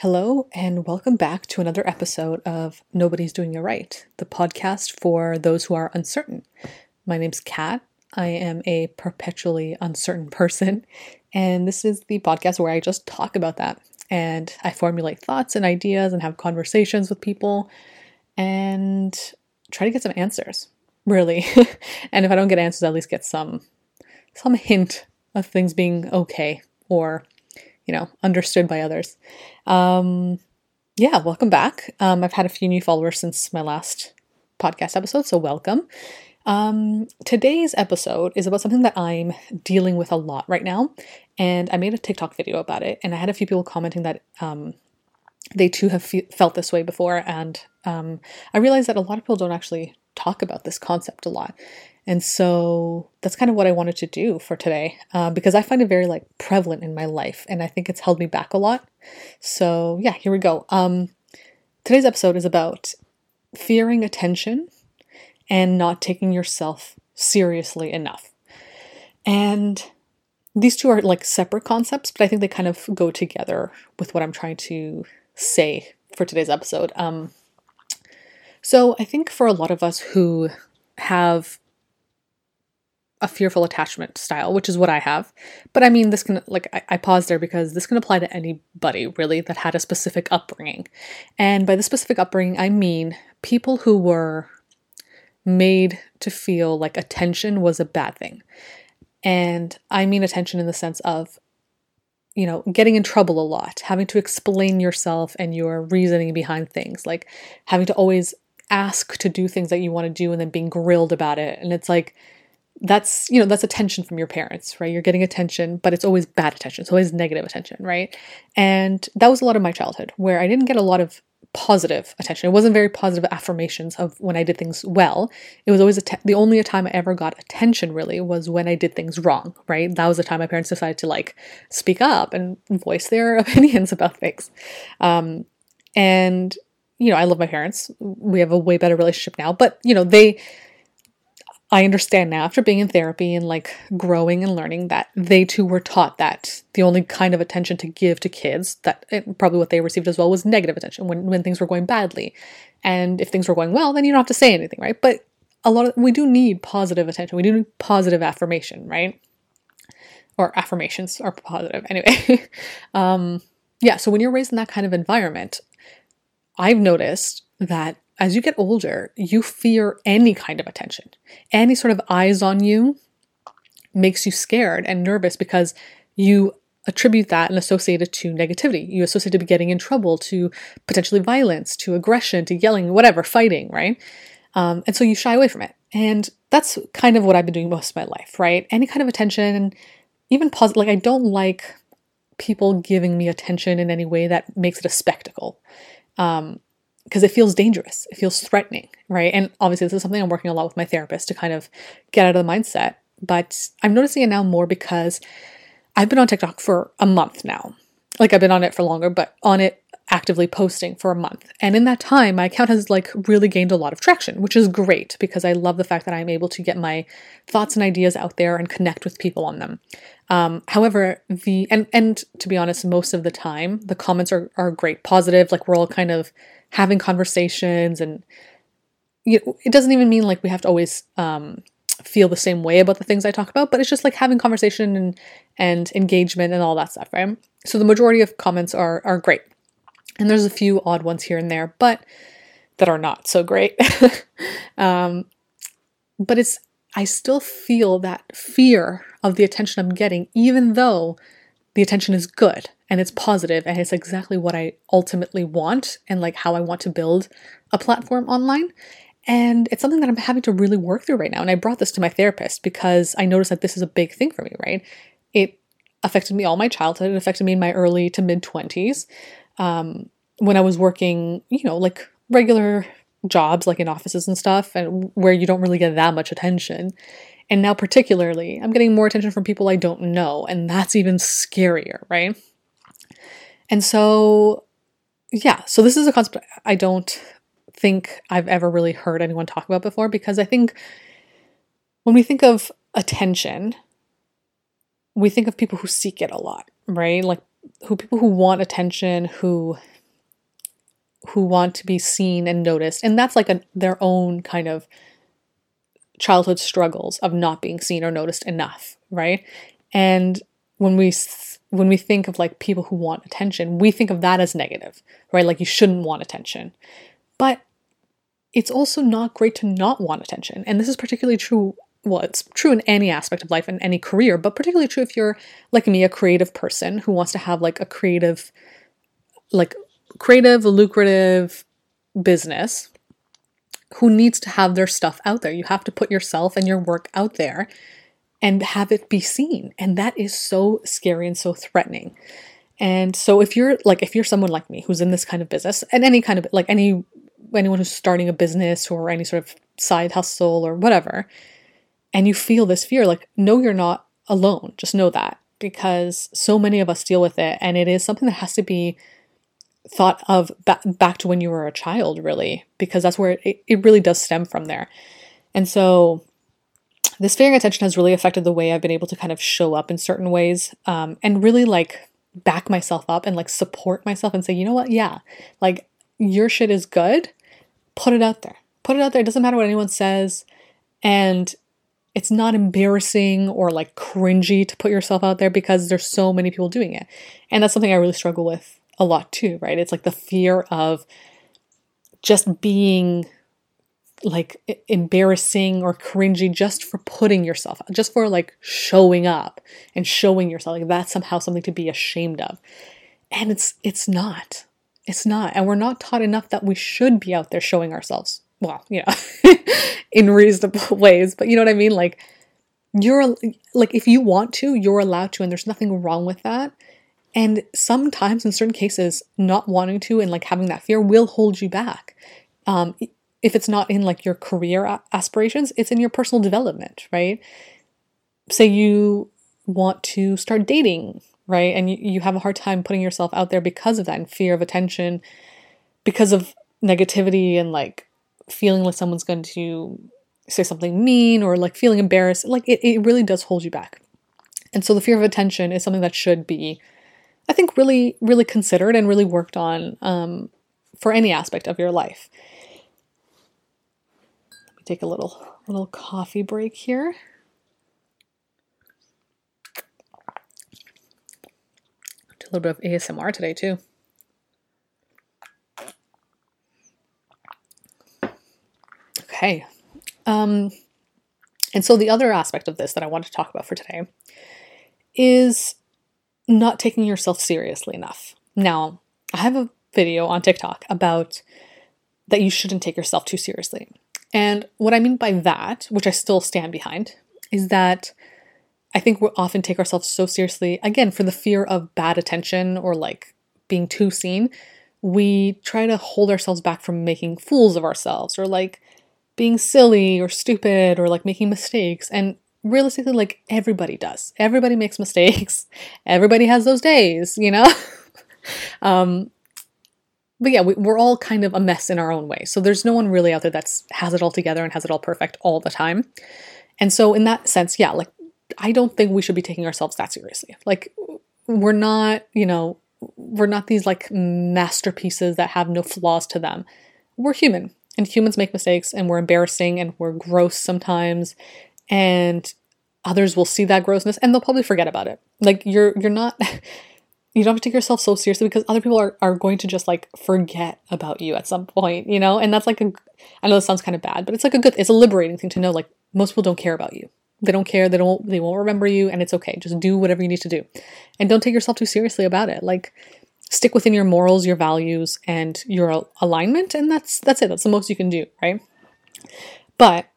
Hello, and welcome back to another episode of Nobody's Doing It Right, the podcast for those who are uncertain. My name's Kat. I am a perpetually uncertain person, and this is the podcast where I just talk about that. And I formulate thoughts and ideas and have conversations with people and try to get some answers, really. and if I don't get answers, I at least get some some hint of things being okay or you know, understood by others. Um, yeah, welcome back. Um, I've had a few new followers since my last podcast episode, so welcome. Um, today's episode is about something that I'm dealing with a lot right now, and I made a TikTok video about it, and I had a few people commenting that um, they too have fe- felt this way before, and um, I realized that a lot of people don't actually talk about this concept a lot. And so that's kind of what I wanted to do for today uh, because I find it very like prevalent in my life and I think it's held me back a lot. So yeah, here we go. Um, today's episode is about fearing attention and not taking yourself seriously enough. And these two are like separate concepts, but I think they kind of go together with what I'm trying to say for today's episode. Um, so I think for a lot of us who have a fearful attachment style, which is what I have. But I mean, this can, like, I, I paused there because this can apply to anybody really that had a specific upbringing. And by the specific upbringing, I mean people who were made to feel like attention was a bad thing. And I mean attention in the sense of, you know, getting in trouble a lot, having to explain yourself and your reasoning behind things, like having to always ask to do things that you want to do and then being grilled about it. And it's like, that's you know that's attention from your parents right? You're getting attention but it's always bad attention. It's always negative attention right? And that was a lot of my childhood where i didn't get a lot of positive attention. It wasn't very positive affirmations of when i did things well. It was always att- the only time i ever got attention really was when i did things wrong right? That was the time my parents decided to like speak up and voice their opinions about things. Um, and you know i love my parents. We have a way better relationship now but you know they I understand now after being in therapy and like growing and learning that they too were taught that the only kind of attention to give to kids that probably what they received as well was negative attention when when things were going badly. And if things were going well, then you don't have to say anything, right? But a lot of we do need positive attention. We do need positive affirmation, right? Or affirmations are positive. Anyway. um yeah, so when you're raised in that kind of environment, I've noticed that as you get older, you fear any kind of attention. Any sort of eyes on you makes you scared and nervous because you attribute that and associate it to negativity. You associate it to be getting in trouble, to potentially violence, to aggression, to yelling, whatever, fighting, right? Um, and so you shy away from it. And that's kind of what I've been doing most of my life, right? Any kind of attention, even positive, like I don't like people giving me attention in any way that makes it a spectacle. Um, because it feels dangerous. It feels threatening, right? And obviously, this is something I'm working a lot with my therapist to kind of get out of the mindset. But I'm noticing it now more because I've been on TikTok for a month now. Like I've been on it for longer, but on it actively posting for a month. And in that time, my account has like really gained a lot of traction, which is great because I love the fact that I'm able to get my thoughts and ideas out there and connect with people on them. Um, however, the and and to be honest, most of the time the comments are are great, positive. Like we're all kind of having conversations and you know, it doesn't even mean like we have to always um, feel the same way about the things I talk about, but it's just like having conversation and and engagement and all that stuff, right? So the majority of comments are are great. And there's a few odd ones here and there, but that are not so great. um, but it's I still feel that fear of the attention I'm getting, even though the attention is good and it's positive and it's exactly what I ultimately want and like how I want to build a platform online. And it's something that I'm having to really work through right now. And I brought this to my therapist because I noticed that this is a big thing for me, right? It affected me all my childhood. It affected me in my early to mid 20s um, when I was working, you know, like regular jobs, like in offices and stuff, and where you don't really get that much attention. And now, particularly, I'm getting more attention from people I don't know, and that's even scarier, right? And so, yeah, so this is a concept I don't think I've ever really heard anyone talk about before because I think when we think of attention, we think of people who seek it a lot, right? Like who people who want attention, who who want to be seen and noticed, and that's like a, their own kind of childhood struggles of not being seen or noticed enough, right? And when we when we think of like people who want attention, we think of that as negative, right? Like you shouldn't want attention. But it's also not great to not want attention. And this is particularly true well, it's true in any aspect of life and any career, but particularly true if you're like me, a creative person who wants to have like a creative, like creative, lucrative business who needs to have their stuff out there. You have to put yourself and your work out there and have it be seen. And that is so scary and so threatening. And so if you're like if you're someone like me who's in this kind of business and any kind of like any anyone who's starting a business or any sort of side hustle or whatever, and you feel this fear, like no you're not alone. Just know that because so many of us deal with it and it is something that has to be thought of back, back to when you were a child really because that's where it, it really does stem from there. And so this fearing attention has really affected the way I've been able to kind of show up in certain ways um, and really like back myself up and like support myself and say, you know what? Yeah, like your shit is good. Put it out there. Put it out there. It doesn't matter what anyone says. And it's not embarrassing or like cringy to put yourself out there because there's so many people doing it. And that's something I really struggle with a lot too, right? It's like the fear of just being like embarrassing or cringy just for putting yourself out, just for like showing up and showing yourself like that's somehow something to be ashamed of. And it's it's not. It's not. And we're not taught enough that we should be out there showing ourselves. Well, you know, in reasonable ways, but you know what I mean? Like you're like if you want to, you're allowed to and there's nothing wrong with that. And sometimes in certain cases, not wanting to and like having that fear will hold you back. Um, if it's not in like your career aspirations, it's in your personal development, right? Say you want to start dating, right? And you, you have a hard time putting yourself out there because of that and fear of attention, because of negativity and like feeling like someone's going to say something mean or like feeling embarrassed. Like it, it really does hold you back. And so the fear of attention is something that should be, I think, really, really considered and really worked on um, for any aspect of your life Let me take a little little coffee break here. A little bit of ASMR today too. Okay. Um, and so the other aspect of this that I want to talk about for today is not taking yourself seriously enough. Now, I have a video on TikTok about that you shouldn't take yourself too seriously. And what I mean by that, which I still stand behind, is that I think we often take ourselves so seriously, again, for the fear of bad attention or like being too seen. We try to hold ourselves back from making fools of ourselves or like being silly or stupid or like making mistakes. And realistically, like everybody does. Everybody makes mistakes. Everybody has those days, you know? um, but yeah, we, are all kind of a mess in our own way. So there's no one really out there that's has it all together and has it all perfect all the time. And so in that sense, yeah, like I don't think we should be taking ourselves that seriously. Like we're not, you know, we're not these like masterpieces that have no flaws to them. We're human and humans make mistakes and we're embarrassing and we're gross sometimes and others will see that grossness and they'll probably forget about it. Like you're you're not you don't have to take yourself so seriously because other people are, are going to just like forget about you at some point, you know? And that's like a, I know this sounds kind of bad, but it's like a good, it's a liberating thing to know like most people don't care about you. They don't care. They don't, they won't remember you and it's okay. Just do whatever you need to do. And don't take yourself too seriously about it. Like stick within your morals, your values and your alignment. And that's, that's it. That's the most you can do. Right. But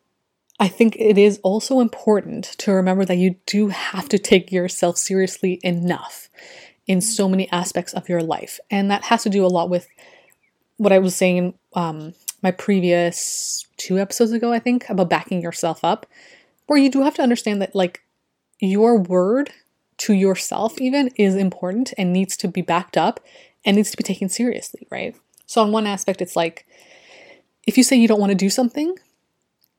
I think it is also important to remember that you do have to take yourself seriously enough in so many aspects of your life. And that has to do a lot with what I was saying in um, my previous two episodes ago, I think, about backing yourself up, where you do have to understand that, like, your word to yourself, even, is important and needs to be backed up and needs to be taken seriously, right? So, on one aspect, it's like if you say you don't want to do something,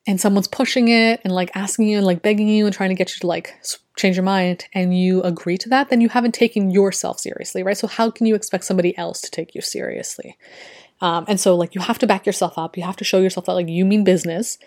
and someone's pushing it and like asking you and like begging you and trying to get you to like change your mind and you agree to that, then you haven't taken yourself seriously, right? So, how can you expect somebody else to take you seriously? Um, and so, like, you have to back yourself up. You have to show yourself that, like, you mean business.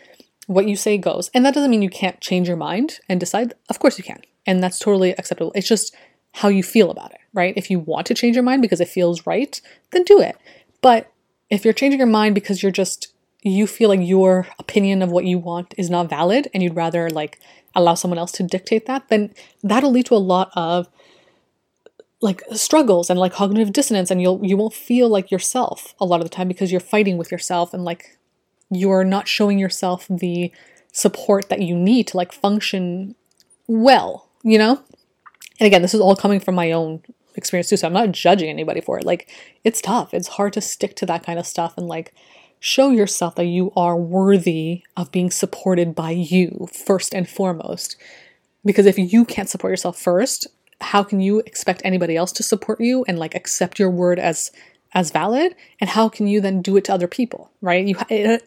What you say goes. And that doesn't mean you can't change your mind and decide. Of course, you can. And that's totally acceptable. It's just how you feel about it, right? If you want to change your mind because it feels right, then do it. But if you're changing your mind because you're just you feel like your opinion of what you want is not valid and you'd rather like allow someone else to dictate that, then that'll lead to a lot of like struggles and like cognitive dissonance and you'll you won't feel like yourself a lot of the time because you're fighting with yourself and like you're not showing yourself the support that you need to like function well, you know? And again, this is all coming from my own experience too, so I'm not judging anybody for it. Like it's tough. It's hard to stick to that kind of stuff and like show yourself that you are worthy of being supported by you first and foremost. Because if you can't support yourself first, how can you expect anybody else to support you and like accept your word as as valid? And how can you then do it to other people, right? You it,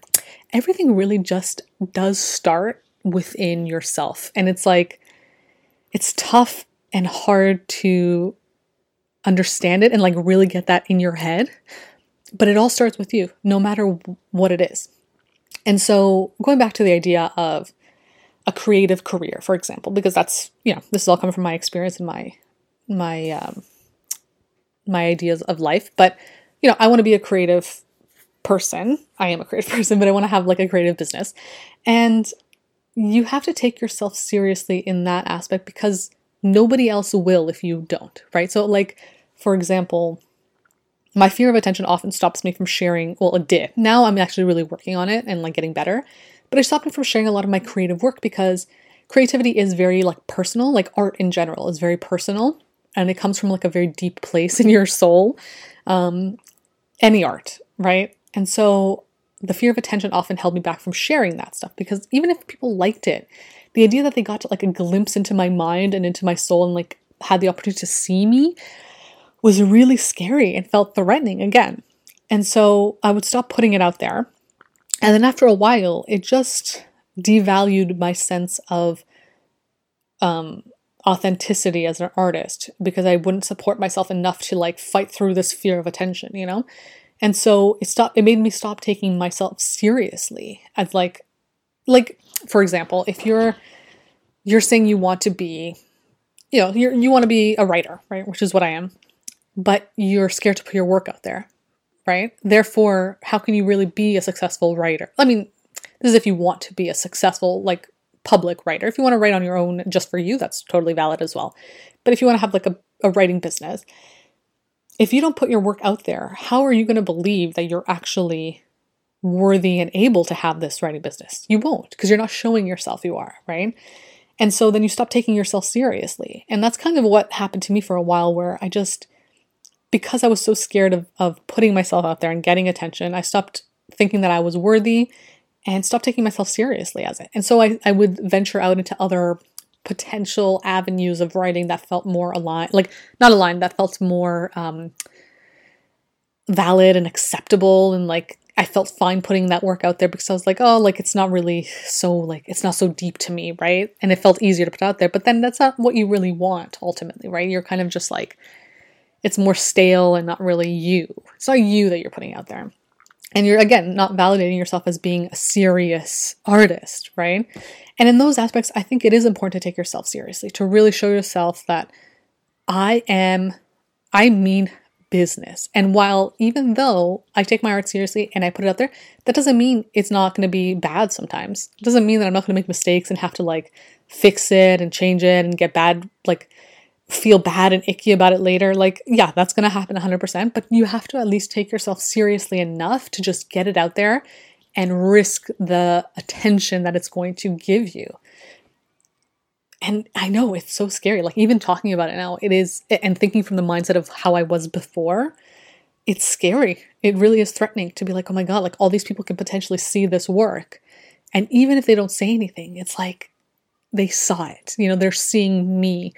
everything really just does start within yourself. And it's like it's tough and hard to understand it and like really get that in your head but it all starts with you, no matter what it is. And so, going back to the idea of a creative career, for example, because that's you know this is all coming from my experience and my my um, my ideas of life. But you know, I want to be a creative person. I am a creative person, but I want to have like a creative business, and you have to take yourself seriously in that aspect because nobody else will if you don't, right? So, like for example my fear of attention often stops me from sharing, well, it did. Now I'm actually really working on it and like getting better. But it stopped me from sharing a lot of my creative work because creativity is very like personal, like art in general is very personal and it comes from like a very deep place in your soul. Um, any art, right? And so the fear of attention often held me back from sharing that stuff because even if people liked it, the idea that they got to like a glimpse into my mind and into my soul and like had the opportunity to see me was really scary and felt threatening again. And so I would stop putting it out there. And then after a while, it just devalued my sense of um, authenticity as an artist because I wouldn't support myself enough to like fight through this fear of attention, you know? And so it stopped it made me stop taking myself seriously as like like for example, if you're you're saying you want to be you know, you you want to be a writer, right? Which is what I am but you're scared to put your work out there, right? Therefore, how can you really be a successful writer? I mean, this is if you want to be a successful, like, public writer. If you want to write on your own just for you, that's totally valid as well. But if you want to have like a, a writing business, if you don't put your work out there, how are you going to believe that you're actually worthy and able to have this writing business? You won't because you're not showing yourself you are, right? And so then you stop taking yourself seriously. And that's kind of what happened to me for a while where I just because I was so scared of, of putting myself out there and getting attention, I stopped thinking that I was worthy and stopped taking myself seriously as it. And so I, I would venture out into other potential avenues of writing that felt more aligned, like not aligned, that felt more um, valid and acceptable. And like I felt fine putting that work out there because I was like, oh, like it's not really so, like, it's not so deep to me, right? And it felt easier to put out there. But then that's not what you really want ultimately, right? You're kind of just like, it's more stale and not really you. It's not you that you're putting out there. And you're, again, not validating yourself as being a serious artist, right? And in those aspects, I think it is important to take yourself seriously, to really show yourself that I am, I mean business. And while, even though I take my art seriously and I put it out there, that doesn't mean it's not going to be bad sometimes. It doesn't mean that I'm not going to make mistakes and have to like fix it and change it and get bad, like, feel bad and icky about it later. Like, yeah, that's going to happen 100%, but you have to at least take yourself seriously enough to just get it out there and risk the attention that it's going to give you. And I know it's so scary. Like, even talking about it now, it is, and thinking from the mindset of how I was before, it's scary. It really is threatening to be like, oh my God, like all these people can potentially see this work. And even if they don't say anything, it's like they saw it. You know, they're seeing me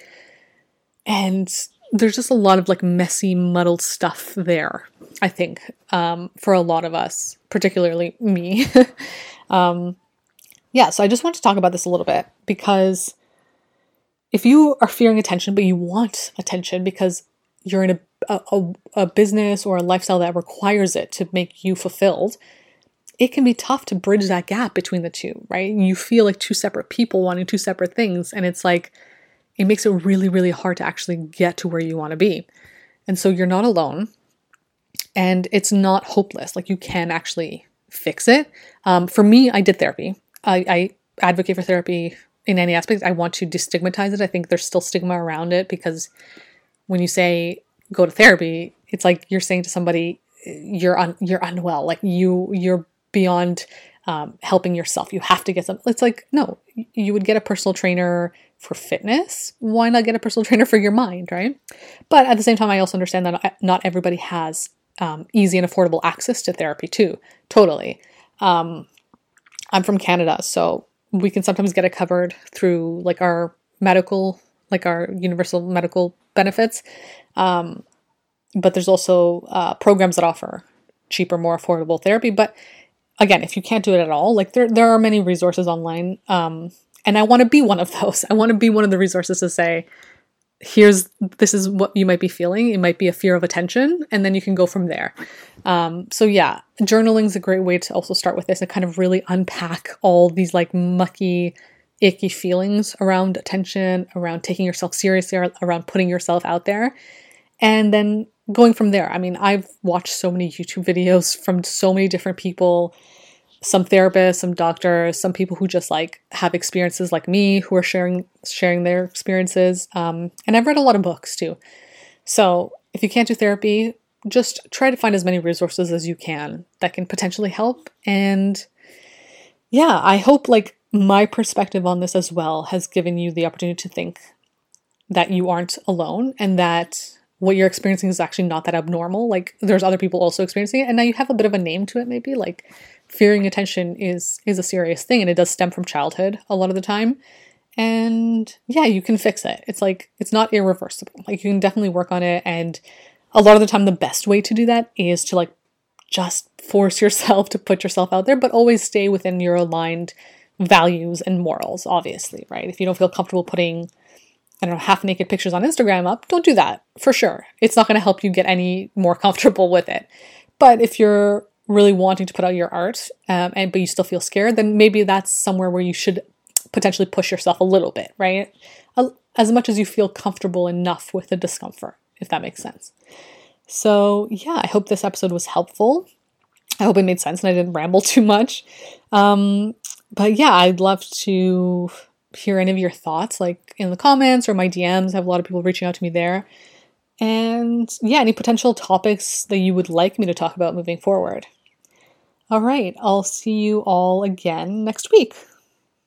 and there's just a lot of like messy, muddled stuff there, I think, um, for a lot of us, particularly me. um, yeah, so I just want to talk about this a little bit because if you are fearing attention, but you want attention because you're in a, a, a business or a lifestyle that requires it to make you fulfilled, it can be tough to bridge that gap between the two, right? You feel like two separate people wanting two separate things. And it's like, it makes it really, really hard to actually get to where you want to be. And so you're not alone and it's not hopeless. Like you can actually fix it. Um, for me, I did therapy. I, I advocate for therapy in any aspect. I want to destigmatize it. I think there's still stigma around it because when you say go to therapy, it's like you're saying to somebody you're un- you're unwell. Like you you're beyond um, helping yourself. You have to get some. It's like no, you would get a personal trainer for fitness. Why not get a personal trainer for your mind, right? But at the same time, I also understand that not everybody has um, easy and affordable access to therapy too. Totally. Um, I'm from Canada, so we can sometimes get it covered through like our medical, like our universal medical benefits. Um, but there's also uh, programs that offer cheaper, more affordable therapy. But again, if you can't do it at all, like there there are many resources online. And I want to be one of those. I want to be one of the resources to say, here's this is what you might be feeling. It might be a fear of attention, and then you can go from there. Um, so yeah, journaling is a great way to also start with this and kind of really unpack all these like mucky, icky feelings around attention, around taking yourself seriously, around putting yourself out there, and then going from there. I mean, I've watched so many YouTube videos from so many different people some therapists, some doctors, some people who just like have experiences like me who are sharing sharing their experiences. Um, and I've read a lot of books too. So if you can't do therapy, just try to find as many resources as you can that can potentially help. And yeah, I hope like my perspective on this as well has given you the opportunity to think that you aren't alone and that what you're experiencing is actually not that abnormal. Like there's other people also experiencing it, and now you have a bit of a name to it, maybe like fearing attention is is a serious thing and it does stem from childhood a lot of the time and yeah you can fix it it's like it's not irreversible like you can definitely work on it and a lot of the time the best way to do that is to like just force yourself to put yourself out there but always stay within your aligned values and morals obviously right if you don't feel comfortable putting I don't know, half naked pictures on Instagram up, don't do that for sure. It's not going to help you get any more comfortable with it. But if you're really wanting to put out your art um, and but you still feel scared then maybe that's somewhere where you should potentially push yourself a little bit right? As much as you feel comfortable enough with the discomfort if that makes sense. So yeah i hope this episode was helpful. I hope it made sense and i didn't ramble too much. Um, but yeah i'd love to hear any of your thoughts like in the comments or my dms i have a lot of people reaching out to me there and yeah, any potential topics that you would like me to talk about moving forward. All right, I'll see you all again next week.